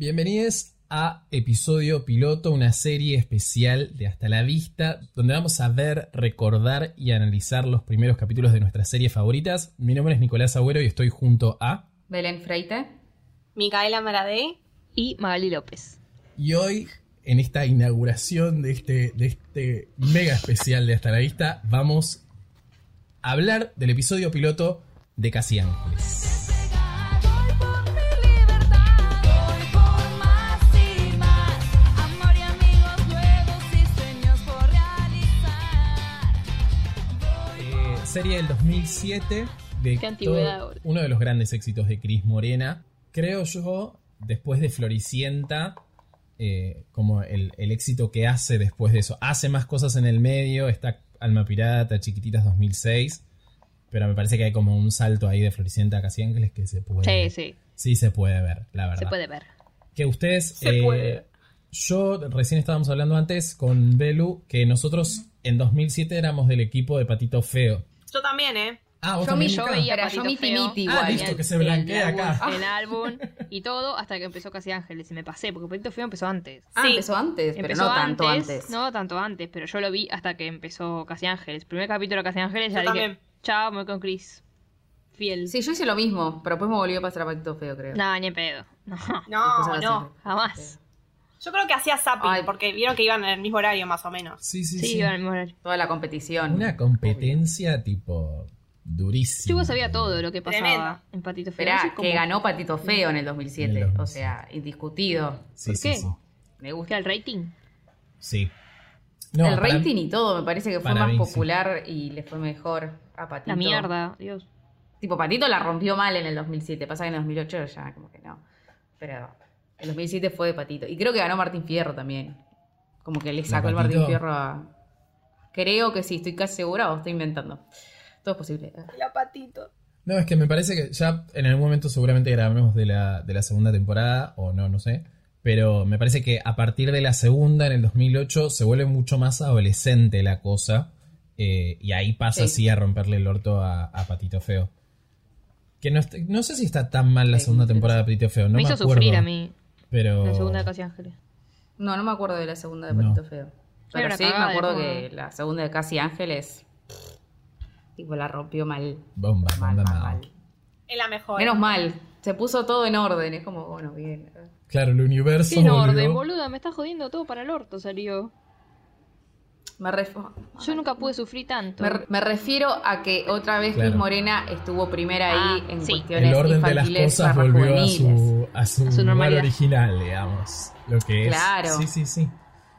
Bienvenidos a episodio piloto, una serie especial de Hasta la Vista, donde vamos a ver, recordar y analizar los primeros capítulos de nuestras series favoritas. Mi nombre es Nicolás Agüero y estoy junto a... Belén Freite. Micaela Maradei. y Magali López. Y hoy, en esta inauguración de este, de este mega especial de Hasta la Vista, vamos a hablar del episodio piloto de Casi Ángeles. Serie del 2007 de Qué antigüedad todo- uno de los grandes éxitos de Cris Morena. Creo yo, después de Floricienta, eh, como el, el éxito que hace después de eso. Hace más cosas en el medio, está Alma Pirata, Chiquititas 2006, pero me parece que hay como un salto ahí de Floricienta a Casi Ángeles que se puede... Sí, sí, Sí se puede ver, la verdad. se puede ver. Que ustedes. Se eh, puede. Yo recién estábamos hablando antes con Belu que nosotros en 2007 éramos del equipo de Patito Feo. Yo también, ¿eh? Ah, vos Yo también, Yo veía Pero Patito yo miti Feo, miti Ah, igual. listo, que se el blanquea álbum- acá. El álbum y todo hasta que empezó Casi Ángeles y me pasé, porque Patito Feo empezó antes. Ah, Sí. empezó antes, pero empezó no tanto antes. No tanto antes, pero yo lo vi hasta que empezó Casi Ángeles. Primer capítulo de Casi Ángeles, ya Yo dije, también. chao, me voy con Chris. Fiel. Sí, yo hice lo mismo, pero después me volvió a pasar a Patito Feo, creo. Nah, ni en pedo. No, No, no. jamás. Yo creo que hacía zapping, Ay. porque vieron que iban en el mismo horario, más o menos. Sí, sí, Sí, sí. iba al mismo horario. Toda la competición. Una competencia tipo durísima. Chico sabía todo lo que pasaba Tremendo. en Patito Feo. Esperá, así como- que ganó Patito Feo en el 2007. En el O sea, indiscutido. Sí, ¿Por sí, qué? sí. Me ¿Qué gusta. el rating? Sí. No, el rating y todo me parece que fue más mí, sí. popular y le fue mejor a Patito. La mierda, Dios. Tipo, Patito la rompió mal en el 2007. Pasa que en el 2008 ya como que no. Pero el 2007 fue de Patito. Y creo que ganó Martín Fierro también. Como que le sacó el? Martín Fierro a... Creo que sí, estoy casi segura o estoy inventando. Todo es posible. La patito. No, es que me parece que ya en algún momento seguramente grabamos de la, de la segunda temporada, o no, no sé. Pero me parece que a partir de la segunda, en el 2008, se vuelve mucho más adolescente la cosa. eh, y ahí pasa Sí. así a romperle el orto a, a Patito Feo. Que no, no sé si está tan mal la segunda temporada de Patito Feo, no me me, hizo acuerdo. sufrir a mí Pero... la segunda de Casi Ángeles. No, no me acuerdo de la segunda de No. Patito Feo. Pero sí me acuerdo que la segunda de Casi Ángeles. Tipo, la rompió mal. Bomba, Mal, bomba, mal. Es la mejor. Menos mal. Se puso todo en orden. Es como, bueno, bien. Claro, el universo ¿Qué en orden, boluda? Me está jodiendo todo para el orto, salió. Me, ref- Yo nunca pude sufrir tanto. me, me refiero a que otra vez Claro. Cris Morena estuvo primera ahí Ah, en sí. cuestiones el orden de las cosas volvió a su, a su, A su lugar normalidad. original, digamos. Lo que es. Claro. Sí, sí, sí.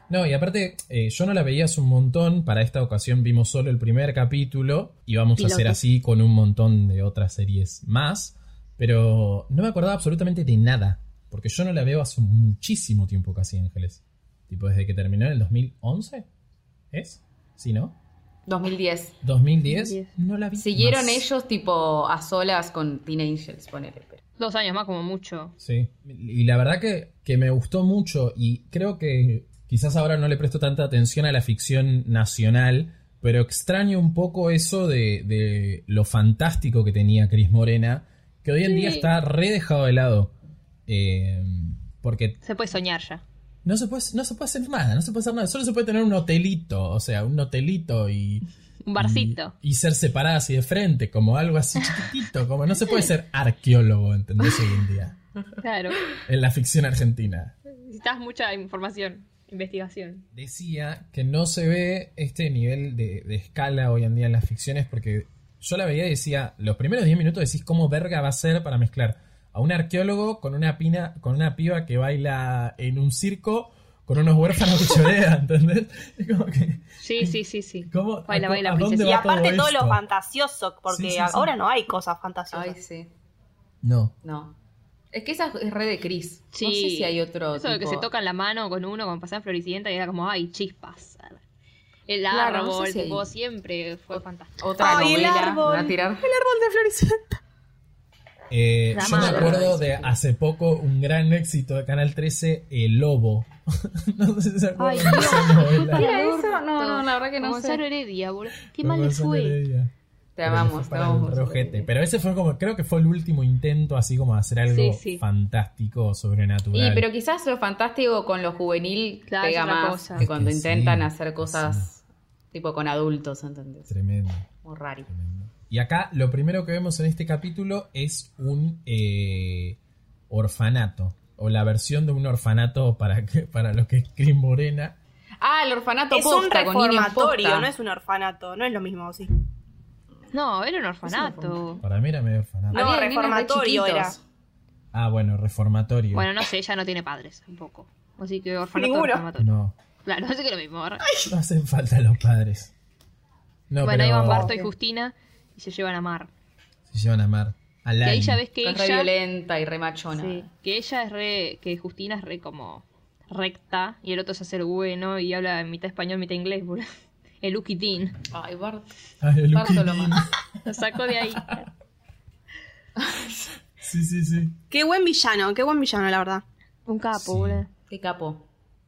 No, y aparte, eh, yo no la veía hace un montón. Para esta ocasión vimos solo el primer capítulo. Y vamos a hacer así con un montón de otras series más. Pero no me acordaba absolutamente de nada. Porque yo no la veo hace muchísimo tiempo casi, Ángeles. Tipo, desde que terminó en el 2011. ¿Es? ¿Sí, no? 2010. ¿2010? 2010. No la vi. Siguieron más. ellos tipo a solas con Teen Angels, ponele. pero- Dos años más como mucho. Sí, y la verdad que, que me gustó mucho y creo que quizás ahora no le presto tanta atención a la ficción nacional, pero extraño un poco eso de, de lo fantástico que tenía Cris Morena, que hoy en Sí. día está re dejado de lado. Eh, porque Se puede soñar ya. No se, puede, no se puede hacer nada, no se puede hacer nada, solo se puede tener un hotelito, o sea, un hotelito y... Un barcito. Y, y ser separadas y de frente, como algo así chiquitito, como no se puede ser arqueólogo, ¿entendés? Hoy en día, Claro. en la ficción argentina. Necesitas mucha información, investigación. Decía que no se ve este nivel de, de escala hoy en día en las ficciones porque yo la veía y decía, los primeros 10 minutos decís cómo verga va a ser para mezclar a un arqueólogo con una pina, con una piba que baila en un circo con unos huérfanos que chorean, ¿entendés? Es como que, Sí, sí, sí, sí. ¿cómo, Baila, a- baila, princesa. Y aparte todo, lo fantasioso, porque Sí, sí, sí. ahora no hay cosas fantasiosas. Ay, sí. No. No. Es que esa es re de Chris. Sí. No sé si hay otro. Eso de que tipo- se tocan la mano con uno cuando pasan Floricienta y era como, ay, chispas. El Claro, árbol, no sé si hay- tipo, siempre fue fantástico. Otra Ay, el novela. árbol. a tirar. El árbol de Floricienta. Eh, yo me acuerdo de hace poco un gran éxito de Canal 13, El Lobo. no sé si se acuerdan Ay, de esa novela. Mira eso, no, no, la verdad que no Gonzalo sé. Heredia, boludo. Qué Con mal fue. Heredia. Te amamos, fue te amamos. Pero ese fue como, creo que fue el último intento así como de hacer algo Sí, sí. fantástico, sobrenatural. Y pero quizás lo fantástico con lo juvenil Claro, pega más cosa. que cuando Que sí, intentan hacer cosas tipo con adultos, ¿entendés? Tremendo. Muy raro. Tremendo. Y acá lo primero que vemos en este capítulo es un eh, orfanato. O la versión de un orfanato para, que, para los que es Cris Morena. Ah, el orfanato Es un posta, reformatorio, no es un orfanato. No es lo mismo, sí. No, era un orfanato. Para mí era medio orfanato. No, reformatorio era. Ah, bueno, reformatorio. Bueno, no sé, ella no tiene padres tampoco. Así que orfanato, Ninguno. orfanato. No, Claro, así que lo mismo. no hacen falta los padres. No, bueno, ahí pero van Barto y Justina y se llevan a Mar. se llevan a Mar. A Y ahí ya ves que Es re ella. violenta y re machona. Sí, que ella es re. que Justina es re como recta y el otro se hace el bueno y habla mitad español, mitad inglés, boludo. El Lucky Dean. Ay, Bart. Ah, el Barto Lucky lo Dean. más. Lo sacó de ahí. Sí, sí, sí. Qué buen villano, qué buen villano, la verdad. Un capo, Sí. boludo. Qué capo.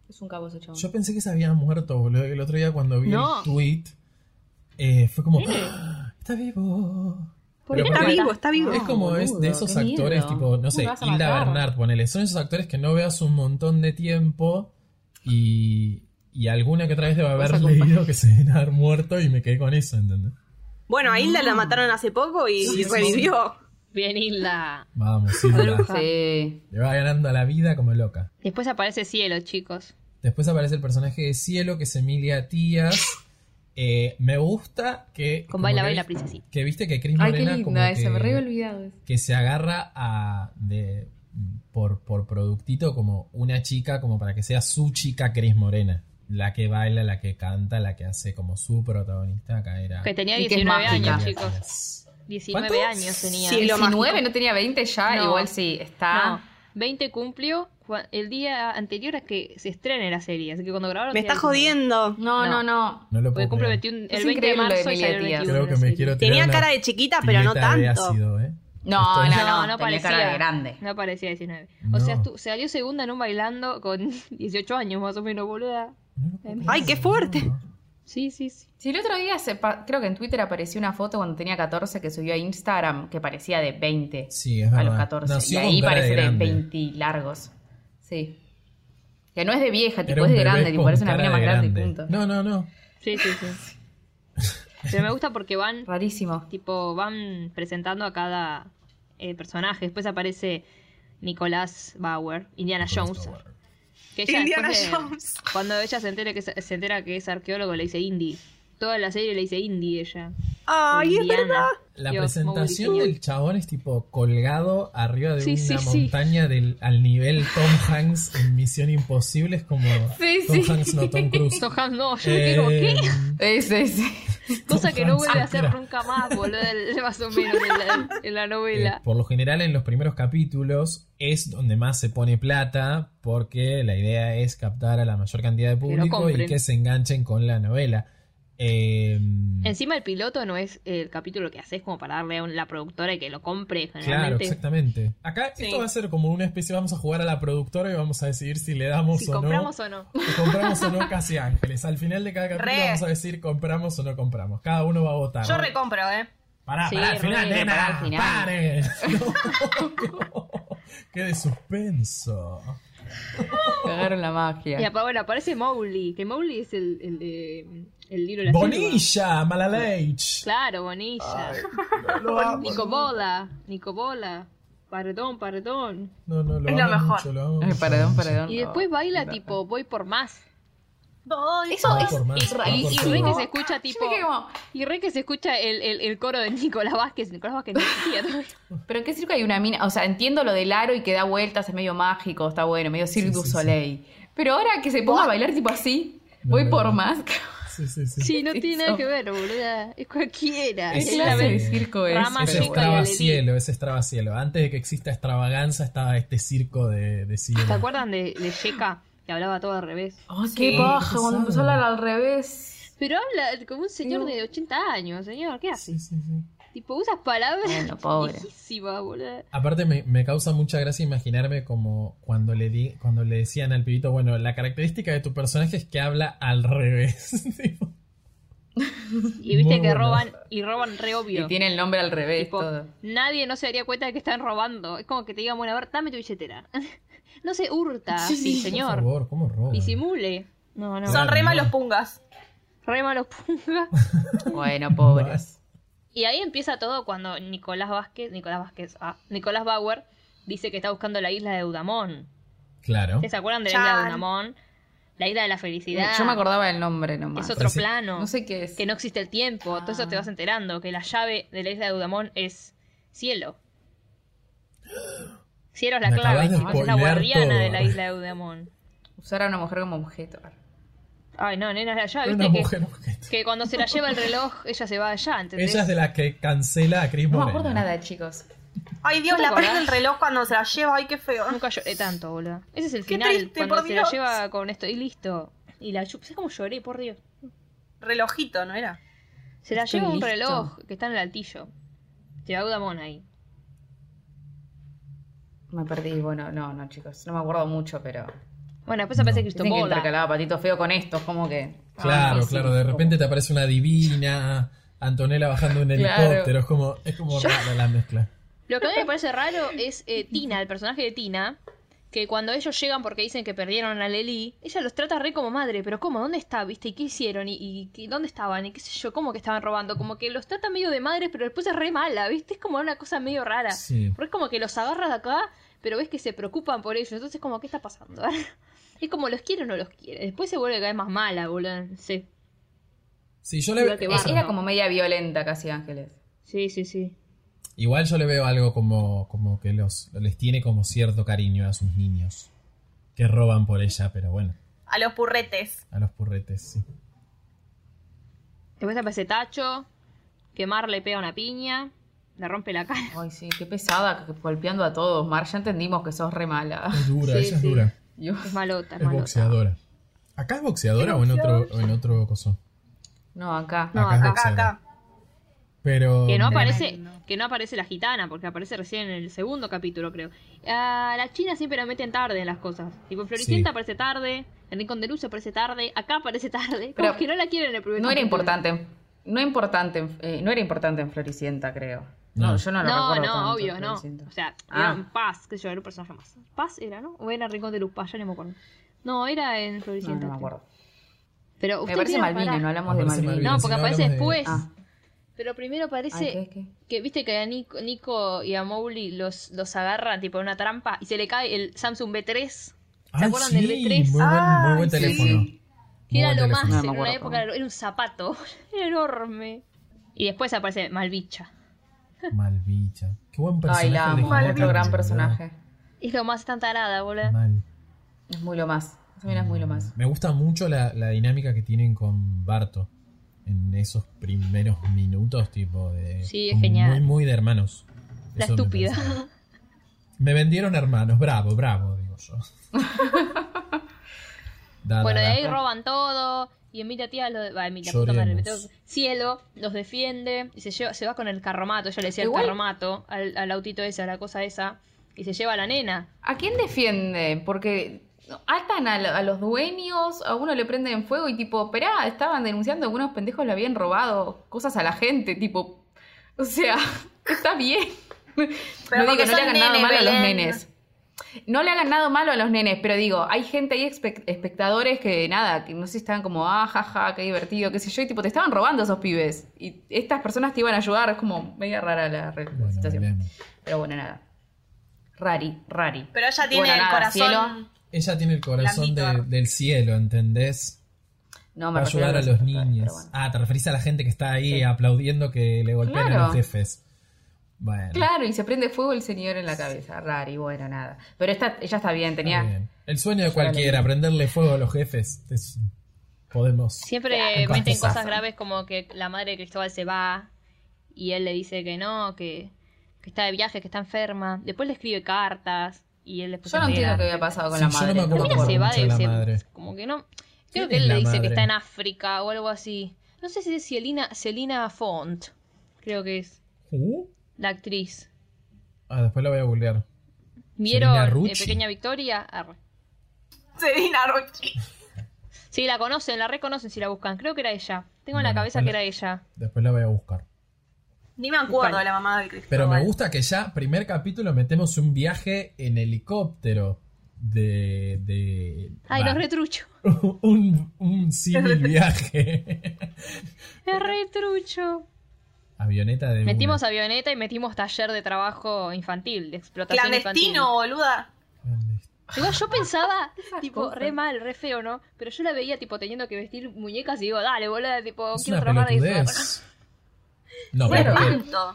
Es un capo ese chabón. Yo pensé que se había muerto, boludo. El otro día cuando vi No. el tweet, eh, fue como, "Ah, está vivo. ¿Por Pero qué Está vivo, está vivo. Es como es de esos actores, miedo. tipo, no ¿Cómo sé, Hilda? Bernard, ponele. Son esos actores que no veas un montón de tiempo y, y alguna que otra vez debe haber leído que se deben haber muerto y me quedé con eso, ¿entendés? Bueno, a Hilda la mataron hace poco y, Sí, y sí, revivió. Bien, Hilda. Vamos, Hilda. Sí. Le va ganando a la vida como loca. Después aparece Cielo, chicos. Después aparece el personaje de Cielo, que es Emilia Tías. Eh, me gusta que... Con Baila que- Baila Princesita. Que viste que Cris Ay, qué Morena como esa. Me que- re olvidado. que se agarra a de por, por productito como una chica como para que sea su chica Cris Morena la que baila la que canta la que hace como su protagonista acá era Que tenía Y que es 19 mágica. años, chicos. Tías. 19 ¿Cuántos? años tenía. Sí, lo 19, mágico. no tenía 20 ya. No. Igual sí, está. No, 20 cumplió el día anterior a que se estrene la serie. Así que cuando grabaron. Me está 19. jodiendo. No, no, No. no. no lo Porque puedo cumple creer. 21 Es el 20 de lo de marzo y Emilia salió el Tías. 21 creo la que me quiero tirar Tenía cara de chiquita, pero no pileta de tanto. ácido, ¿eh? No, no, no. No, no parecía. cara de grande. No parecía 19. No. O sea, estu- salió segunda en un bailando con 18 años más o menos, boluda. No puedo Ay, qué fuerte. Sí, sí, sí. Sí, el otro día se pa- creo que en Twitter apareció una foto cuando tenía 14 que subió a Instagram que parecía de 20 sí es a verdad los 14. Nació y ahí parece de, grande. 20 largos. Sí. Que no es de vieja, tipo es de grande, tipo parece una mina más grande, y grande. punto. no no no Sí, sí, sí. Pero me gusta porque van, Rarísimo. tipo, van presentando a cada eh, personaje. Después aparece Nicolás Bauer, Indiana Jones. Que ella Indiana de- Jones. Cuando ella se entera, que es, se entera que es arqueólogo, le dice Indy. Toda la serie le dice Indy ella. Ay, es verdad. La Dios, presentación del chabón es tipo colgado arriba de Sí, una sí, sí. montaña del, al nivel Tom Hanks en Misión Imposible. Es como Sí, Tom sí. Hanks, no Tom Cruise. Sohan, no, yo Eh, digo, ¿qué? Ese, ese. Cosa Tom que no Hanks vuelve a hacer nunca más, boludo, más o menos en la, en la Eh, novela. por lo general en los primeros capítulos es donde más se pone plata porque la idea es captar a la mayor cantidad de público y que se enganchen con la novela. Eh, Encima el piloto no es el capítulo que haces como para darle a la productora y que lo compre Claro, exactamente. Acá Sí. esto va a ser como una especie, vamos a jugar a la productora y vamos a decidir si le damos si o compramos no. o no. Si compramos o no casi ángeles. Al final de cada capítulo Re. vamos a decir compramos o no compramos. Cada uno va a votar. Yo recompro, ¿eh? Pará, Sí, pará, al final, re, nena, pará, al final. No, Qué de suspenso. Cagaron la magia. Y bueno, aparece Mowgli, que Mowgli es el, el de el libro de la. Bonilla, Malaleich. Claro, Bonilla. Lo amo. Nicobola, Nicobola. Paredón, paredón. No, no, lo Es lo mejor. mucho, lo amo Ay, mucho, perdón, lo amo mucho. perdón. Y después baila tipo voy por más. Voy. Eso es más, Y, re que se escucha tipo. Como, Y re que se escucha el, el, el coro de Nicolás Vázquez. Nicolás Vázquez. Pero en qué circo hay una mina, o sea, entiendo lo del aro y que da vueltas, es medio mágico, está bueno, medio Cirque Sí, du sí, sí. Soleil. Pero ahora que se ponga a bailar tipo así, No, voy no, por no. más. Sí, sí, sí. Sí, no tiene nada que ver, boluda. Es cualquiera. Es ¿Qué Es la clase de circo es? Rama Es chica y Estraba Alegría. Cielo, es Estraba Cielo. Antes de que exista extravaganza estaba este circo de, de cielo. ¿Se acuerdan de, de Sheka? Que hablaba todo al revés. Ay, Sí, qué cuando empezó a hablar al revés. Pero habla como un señor de 80 años, señor. ¿Qué hace? Sí, sí, sí. Tipo, usas palabras Bueno, pobre. Aparte me, me causa mucha gracia imaginarme como cuando le di, cuando le decían al pibito, bueno, la característica de tu personaje es que habla al revés. Y viste Muy que bueno. roban, y roban re obvio. Y tiene el nombre al revés, Tipo, todo. nadie no se daría cuenta de que están robando. Es como que te digan, bueno, a ver, dame tu billetera. no se hurta, Sí, sí, sí, Por señor. favor, ¿cómo roban? Disimule. No, no. Son re malos pungas. Re malos punga. Bueno, pobre. Vas. Y ahí empieza todo cuando Nicolás Vázquez, Nicolás Vázquez, ah, Nicolás Bauer dice que está buscando la isla de Eudamón. Claro. ¿Ustedes se acuerdan de la isla de. Eudamón? La isla de la felicidad. Yo me acordaba del nombre nomás. Es otro Parece- plano. No sé qué es. Que no existe el tiempo. Todo eso te vas enterando. Que la llave de la isla de Eudamón es cielo. Cielo es la Me clave. Es la guardiana todo. de la isla de Eudamón. Usar a una mujer como objeto. Ay, no, nena, la llave. Una Viste que, mujer que cuando se la lleva el reloj, ella se va allá, ¿entendés? Ella es de la que cancela a Chris No me Morena. acuerdo nada, chicos. Ay, Dios, ¿No te la prende el reloj cuando se la lleva. Ay, qué feo. Nunca lloré tanto, boludo. Ese es el Qué final, triste, cuando se la lleva con esto y listo. Y la chupa. ¿Sabes cómo lloré, por Dios? Relojito, ¿no era? Se la Estoy lleva un listo. reloj que está en el altillo. Lleva Eudamón ahí. Me perdí. Bueno, no, no, chicos. No me acuerdo mucho, pero. Bueno, después aparece No. Dicen que intercalaba patito feo con esto. Es como que. Claro, Ah, sí, claro. De repente te aparece una divina, Antonella bajando un Claro. helicóptero. Es como, es como rara la mezcla. Lo que a mí me parece raro es eh, Tina, el personaje de Tina, que cuando ellos llegan porque dicen que perdieron a Lely, ella los trata re como madre, pero ¿cómo? ¿Dónde está? ¿Viste? ¿Y qué hicieron? ¿Y, y qué- dónde estaban? ¿Y qué sé yo? ¿Cómo que estaban robando? Como que los trata medio de madres, pero después es re mala, ¿viste? Es como una cosa medio rara. Sí. Porque es como que los agarra de acá, pero ves que se preocupan por ellos. Entonces, como, ¿qué está pasando? es como, ¿los quiere o no los quiere? Después se vuelve cada vez más mala, boludo. Sí. Sí, yo le Lo que o va. sea, Era como media violenta casi Ángeles. Sí, sí, sí. Igual yo le veo algo como, como que los, les tiene como cierto cariño a sus niños. Que roban por ella, pero bueno, A los purretes. a los purretes, sí. Después aparece Tacho, que Mar le pega una piña, le rompe la cara. Ay, sí, qué pesada, que- golpeando a todos. Mar, ya entendimos que sos re mala. Es dura, Sí, ella es dura. Dios. Es malota, es, Es malota. boxeadora. ¿Acá es boxeadora o en otro, o en otro coso? No, acá. No, acá, acá. Pero. Que no aparece, que no aparece la gitana, porque aparece recién en el segundo capítulo, creo. A la China siempre la meten tarde en las cosas. Tipo, en Floricienta Sí. aparece tarde, en Rincón de Luz aparece tarde, acá aparece tarde. Pero Como que no la quieren en el primer No era importante. No, importante, eh, no era importante en Floricienta, creo. No, No. yo no lo No, recuerdo no, tanto obvio, no. O sea, Ah. era Paz, que yo, era un personaje más. Paz era, ¿no? O era Rincón de Luz, Paz, ya no me acuerdo. No, era en No, Floricienta. no me creo. acuerdo. Pero Me ustedes parece Malvina, no hablamos de Aparece Malvina. Malvina. No, si porque no aparece de- después. Ah. Pero primero Ay, ¿qué, qué? que viste que a Nico, Nico y a Mowgli los, los agarran tipo en una trampa y se le cae el Samsung B3. ¿Se Ay, acuerdan sí, del B3? Muy buen, muy buen Ay, sí. teléfono. Que era lo más. No me en una época, era un zapato era enorme. Y después aparece Malvicha. Malvicha. Qué buen personaje. Ay, la amo. Otro gran personaje. Es lo más tan tarada, boludo. Mal. Es muy lo más. Esa es muy lo más. Me gusta mucho la, la dinámica que tienen con Barto en esos primeros minutos, tipo de. Sí, es genial. Muy, muy de hermanos. La Eso me estúpida. parece. Me vendieron hermanos, bravo, bravo, digo yo. Da, da, Bueno, de da. ahí roban todo. Y Emilia Tía, lo, va, Emilia, puta madre, me tengo- Cielo los defiende y se lleva, se va con el carromato, ella le decía Igual- el carromato, al, al autito ese, a la cosa esa, y se lleva a la nena. ¿A quién defiende? Porque atan a, lo- a los dueños, a uno le prenden fuego y tipo, esperá, estaban denunciando que unos pendejos le habían robado cosas a la gente, tipo, o sea, está bien. Pero no digo que no le hagan nada malo a los nenes. No le hagan nada malo a los nenes, pero digo, hay gente ahí, espe- espectadores que nada, que no sé, estaban como, ah, jaja, qué divertido, qué sé yo, y tipo, te estaban robando esos pibes. Y estas personas te iban a ayudar, es como media rara la, Bueno, situación. Pero bueno, nada. Rari, rari. Pero ella tiene bueno, el nada, corazón. cielo. Ella tiene el corazón de- del cielo, ¿entendés? No, me Va a refiero ayudar a los niños. bueno. Ah, te referís a la gente que está ahí Sí. aplaudiendo que le golpean a Claro. los jefes. Bueno. Claro, y se prende fuego el señor en la cabeza. Rari, bueno, nada. Pero esta, ella está bien, está tenía. bien. El sueño de cualquiera, prenderle fuego a los jefes. es- podemos. Siempre Claro, meten cosas. graves como que la madre de Cristóbal se va y él le dice que no, que, que está de viaje, que está enferma. Después le escribe cartas y él después Yo no entiendo qué había pasado con Sí, la yo no madre. me acuerdo acuerdo se va de la se- madre. como que no. ¿Quién Creo que él le dice que está en África o algo así. No sé si es Celina, Celina Font. Creo que es Uh, la actriz. Ah, después la voy a googlear. ¿Vieron eh, Rucci. Pequeña Victoria? Arre. Serena Rochi. Sí, la conocen, la reconocen si la buscan. Creo que era ella. Tengo en la cabeza que la- era ella. Después la voy a buscar. Ni me acuerdo de la mamá de Cristóbal. Pero me gusta que ya, primer capítulo, metemos un viaje en helicóptero de. de Ay, va, los retrucho. un, un viaje. Es retrucho. Avioneta de. Metimos una. avioneta y metimos taller de trabajo infantil, de explotación Clandestino, boluda. Igual yo pensaba, tipo, re mal, re feo, ¿no? Pero yo la veía, tipo, teniendo que vestir muñecas y digo, dale, boludo, tipo, Es quiero trabajar de eso. No, pero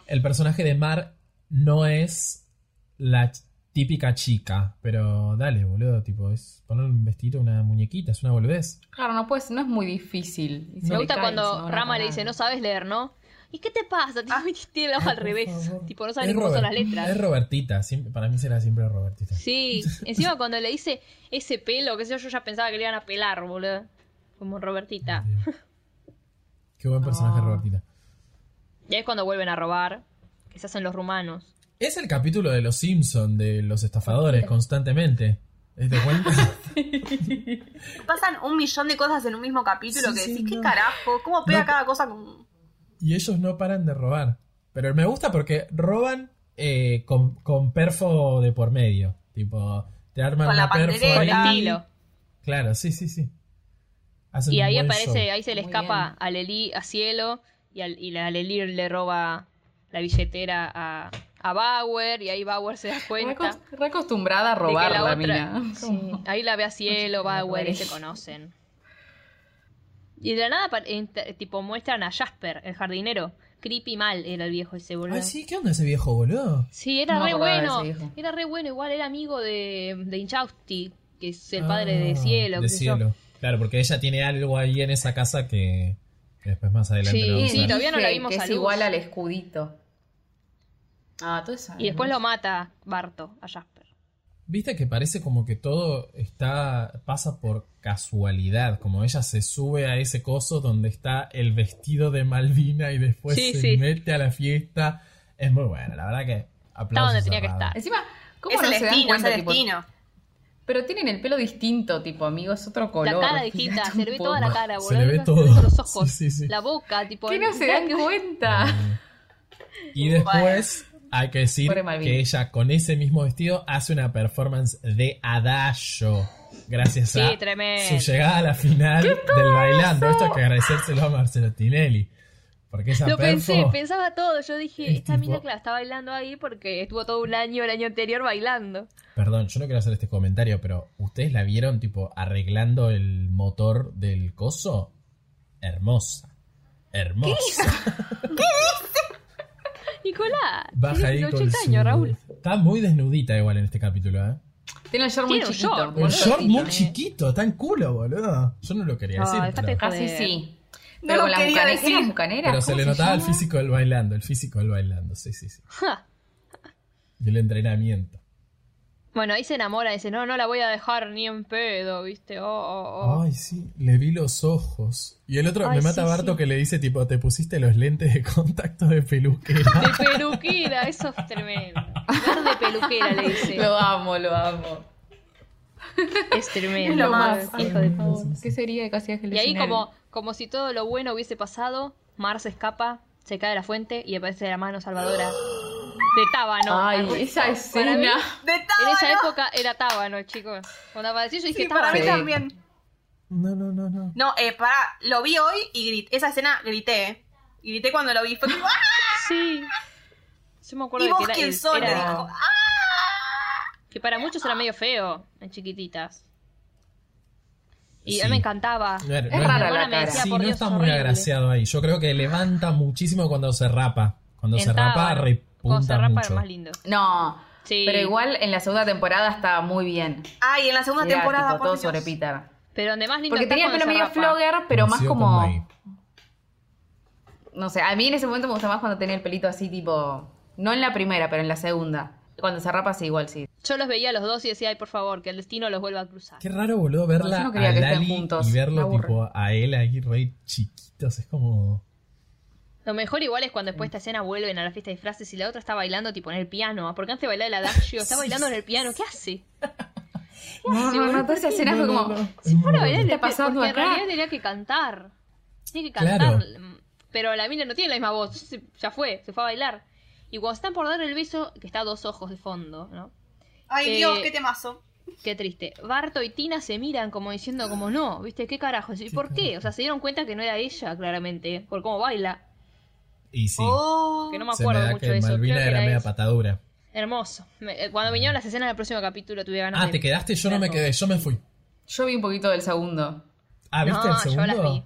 el personaje de Mar no es la típica chica. Pero dale, boludo, tipo, es poner un vestido, una muñequita, es una boludez. Claro, no, pues, no es muy difícil. Me gusta cuando Rama le dice, no sabes leer, ¿no? ¿Y qué te pasa? Tipo, tiene la hoja al Por revés. favor. Tipo, no ni cómo son las letras. Es Robertita, siempre- para mí será siempre Robertita. Sí, encima cuando le dice ese pelo, qué sé yo, yo ya pensaba que le iban a pelar, boludo. Como Robertita. Qué buen personaje No. Robertita. Y ahí es cuando vuelven a robar, que se hacen los rumanos. Es el capítulo de los Simpson de los estafadores constantemente. ¿Te das cuenta? Pasan un millón de cosas en un mismo capítulo Sí, que sí, decís, ¿qué no. carajo? ¿Cómo pega No. cada cosa con.? Y ellos no paran de robar. Pero me gusta porque roban eh, con, con perfo de por medio. Tipo, te arman Con una la perfo ahí. Estilo. Claro, sí, sí, sí. Hacen Y ahí aparece, show. ahí se le Muy escapa bien. a Leli a Cielo y, al, y la Leli le roba la billetera a, a Bauer y ahí Bauer se da cuenta. acos- re acostumbrada a robar la la, otra- mina. Sí, ahí la ve a Cielo, Bauer y se conocen. Y de la nada, tipo, muestran a Jasper, el jardinero. Creepy mal era el viejo ese, boludo. Ay, sí, ¿qué onda ese viejo, boludo? Sí, era No re bueno. Era re bueno, igual era amigo de, de Inchausti, que es el Ah, padre de Cielo. De yo. cielo. Claro, porque ella tiene algo ahí en esa casa que, que después más adelante Sí, lo vamos a sí, todavía no la vimos que a es luz. igual al escudito. Ah, todo eso. Y después lo mata Barto a Jasper. Viste que parece como que todo está pasa por casualidad, como ella se sube a ese coso donde está el vestido de Malvina y después Sí, se sí. mete a la fiesta. Es muy bueno, la verdad que aplausos. donde tenía que estar. Encima, ¿cómo Es no el se dan destino, es cuenta? el tipo, destino. pero tienen el pelo distinto, tipo, amigo, es otro color. La cara distinta, se le ve toda la cara, Se boludo. le ve Se todo. los ojos, Sí, sí, sí. la boca, tipo. ¿Qué no se dan cuenta? Y después hay que decir que ella con ese mismo vestido hace una performance de adagio. Gracias Sí, a tremendo. su llegada a la final del bailando. Esto hay que agradecérselo a Marcelo Tinelli. Porque esa Lo pensé, pensaba todo. Yo dije, Es esta tipo- mina que la está bailando ahí porque estuvo todo un año, el año anterior bailando. Perdón, yo no quiero hacer este comentario, pero ¿ustedes la vieron tipo arreglando el motor del coso? Hermosa. Hermosa. Nicolás, Baja ahí tienes con 80 su... años, Raúl. Está muy desnudita igual en este capítulo, ¿eh? Tiene el short muy Tiene un chiquito. short, El muy short muy chiquito, está en culo, boludo. Yo no lo quería No, decir, pero, de Casi Joder. sí. No Pero lo la quería pero se ¿Cómo le notaba el físico del bailando, el físico del bailando, sí, sí, sí. Ja. Y el entrenamiento. Bueno, ahí se enamora y dice, no, no la voy a dejar ni en pedo, ¿viste? Oh, oh, oh. Ay, sí, le vi los ojos. Y el otro Ay, me mata sí, Barto sí. que le dice, tipo, te pusiste los lentes de contacto de peluquera. De peluquera, eso es tremendo. Verde peluquera le dice. Lo amo, lo amo. Es tremendo. Es lo más. hijo de favor, ¿Qué sería de casi Ángeles Y ahí como, como si todo lo bueno hubiese pasado, Mar se escapa, se cae de la fuente y aparece la mano salvadora de Tábano. Ay, esa mí, escena. De en esa Tábano. época era Tábano, chicos. Cuando apareció yo dije, Sí, para mí Sí. Tábano. también. No, no, no, no. No, eh, para, lo vi hoy y grité. Esa escena grité, eh. Y grité cuando lo vi. Fue como, ¡ah! Sí. Yo me acuerdo Y de que vos era, quién le era- dijo. que para muchos era medio feo en chiquititas. Y Sí. a mí me encantaba. No era- Es no rara era- la hermana me cara. decía, Sí, no Dios, está muy horrible. agraciado ahí. Yo creo que levanta muchísimo cuando se rapa. Cuando se rapa, Tábano. Cuando se rapa mucho. era más lindo. No. Sí. Pero igual en la segunda temporada estaba muy bien. Ay, en la segunda Era temporada. tipo por todo Dios. sobre Peter. Pero donde más lindo Porque está tenía el pelo se medio flogger, pero más como. No sé, a mí en ese momento me gusta más cuando tenía el pelito así, tipo. No en la primera, pero en la segunda. Cuando se rapa, sí, igual sí. Yo los veía a los dos y decía, ay, por favor, que el destino los vuelva a cruzar. Qué raro, boludo, verla yo no quería a que estén Lali juntos, y verlo tipo a él ahí re chiquitos. Es como... Lo mejor igual es cuando después de esta escena vuelven a la fiesta de disfraces y la otra está bailando tipo en el piano. ¿Por qué antes de bailar el adagio? Está bailando en el piano. ¿Qué hace? No, no, no, toda esa escena fue como. Si fuera a bailar, ¿Qué le está pasando porque en acá? realidad tenía que cantar. Tiene que Claro. cantar. Pero la mina no tiene la misma voz. Ya fue, se fue a bailar. Y cuando están por dar el beso, que está a dos ojos de fondo, ¿no? Ay, Eh, Dios, qué temazo. Qué triste. Barto y Tina se miran como diciendo como no, ¿viste? ¿Qué carajo? ¿Y por qué? O sea, se dieron cuenta que no era ella, claramente, por cómo baila. Y sí. Oh. Que no me se me acuerdo da mucho que de eso. Malvina era media eso. patadura. Hermoso. Me- eh, Cuando vinieron las escenas del próximo capítulo tuve ganas Ah, de... te quedaste, yo no me quedé, yo me fui. Yo vi un poquito del segundo. Ah, ¿viste No, el segundo? yo las vi.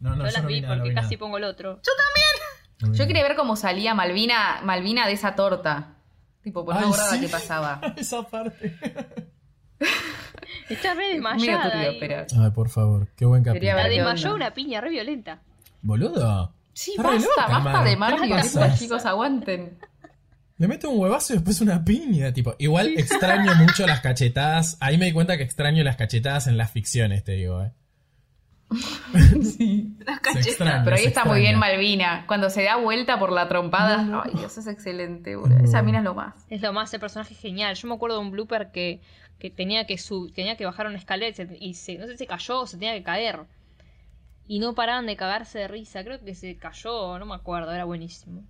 No, no, yo las no vi nada, no porque vi casi pongo el otro. No vi Yo quería ver cómo salía Malvina, Malvina de esa torta. Tipo, por borrada sí. que pasaba. Esa parte. Está re desmayada. turbio, ahí. pero. Ay, por favor, qué buen capítulo. La desmayó una piña re violenta. Boludo. Sí, Está basta, loca, basta Mar. de chicos, aguanten. Le mete un huevazo y después una piña, tipo. Igual extraño mucho las cachetadas. Ahí me di cuenta que extraño las cachetadas en las ficciones, te digo, eh. Sí. Las extraña, Pero ahí está muy bien. Malvina. Cuando se da vuelta por la trompada. Ay, Dios, es excelente, boludo. Esa mina es lo más. Es lo más, el personaje es genial. Yo me acuerdo de un blooper que, que tenía que sub, tenía que bajar una escalera y se- y se, no sé si se cayó o se tenía que caer. Y no paraban de cagarse de risa. Creo que se cayó, no me acuerdo, era buenísimo.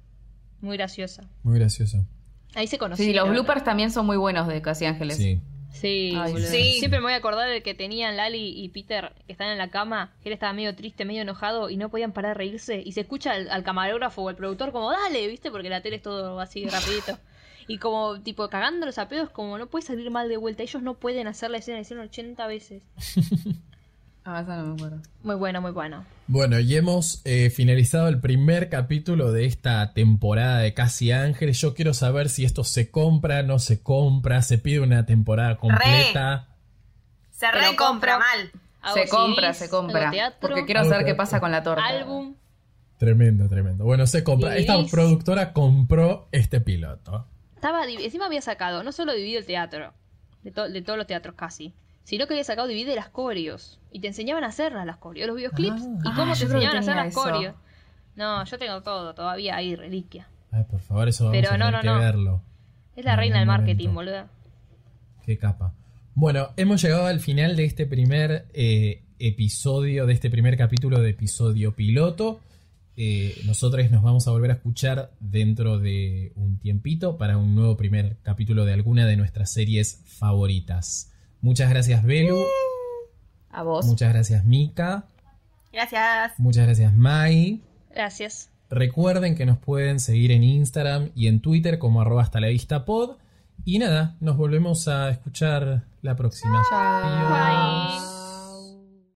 Muy graciosa. Muy gracioso. Ahí se conocieron. Sí, los bloopers también son muy buenos de Casi Ángeles. Sí. Sí, Ay, sí. Siempre me voy a acordar del que tenían Lali y Peter que están en la cama, que él estaba medio triste, medio enojado y no podían parar de reírse. Y se escucha al, al camarógrafo o al productor como, dale, ¿viste? Porque la tele es todo así rapidito. Y como, tipo, cagando los apedos, como no puede salir mal de vuelta. Ellos no pueden hacer la escena, la hicieron 80 veces. Ah, esa no me acuerdo. Muy bueno, muy bueno. Bueno, y hemos eh, finalizado el primer capítulo de esta temporada de Casi Ángeles. Yo quiero saber si esto se compra, no se compra, se pide una temporada completa. Se Te lo recompra mal. Se compra, se compra. teatro, Porque quiero saber qué pasa con la torta. álbum. Tremendo, tremendo. Bueno, se compra. Esta productora compró este piloto. Estaba, encima había sacado, no solo dividido el teatro, de, to- de todos los teatros casi, sino que había sacado dividir las coreos. Y te enseñaban a hacerlas las coreos, los videoclips. Ah. y cómo Ah, te enseñaban a hacer las coreos. No, yo tengo todo, todavía ahí, reliquia. Ay, por favor, eso vamos Pero a no, tener no, que no. verlo. Es la reina del marketing, momento. boluda. Qué capa. Bueno, hemos llegado al final de este primer eh, episodio, de este primer capítulo de episodio piloto. Eh, nosotros nos vamos a volver a escuchar dentro de un tiempito para un nuevo primer capítulo de alguna de nuestras series favoritas. Muchas gracias, Belu. A vos. Muchas gracias, Mika. Gracias. Muchas gracias, Mai. Gracias. Recuerden que nos pueden seguir en Instagram y en Twitter como arroba hasta la vista pod. Y nada, nos volvemos a escuchar la próxima. Chao. Adiós. Bye.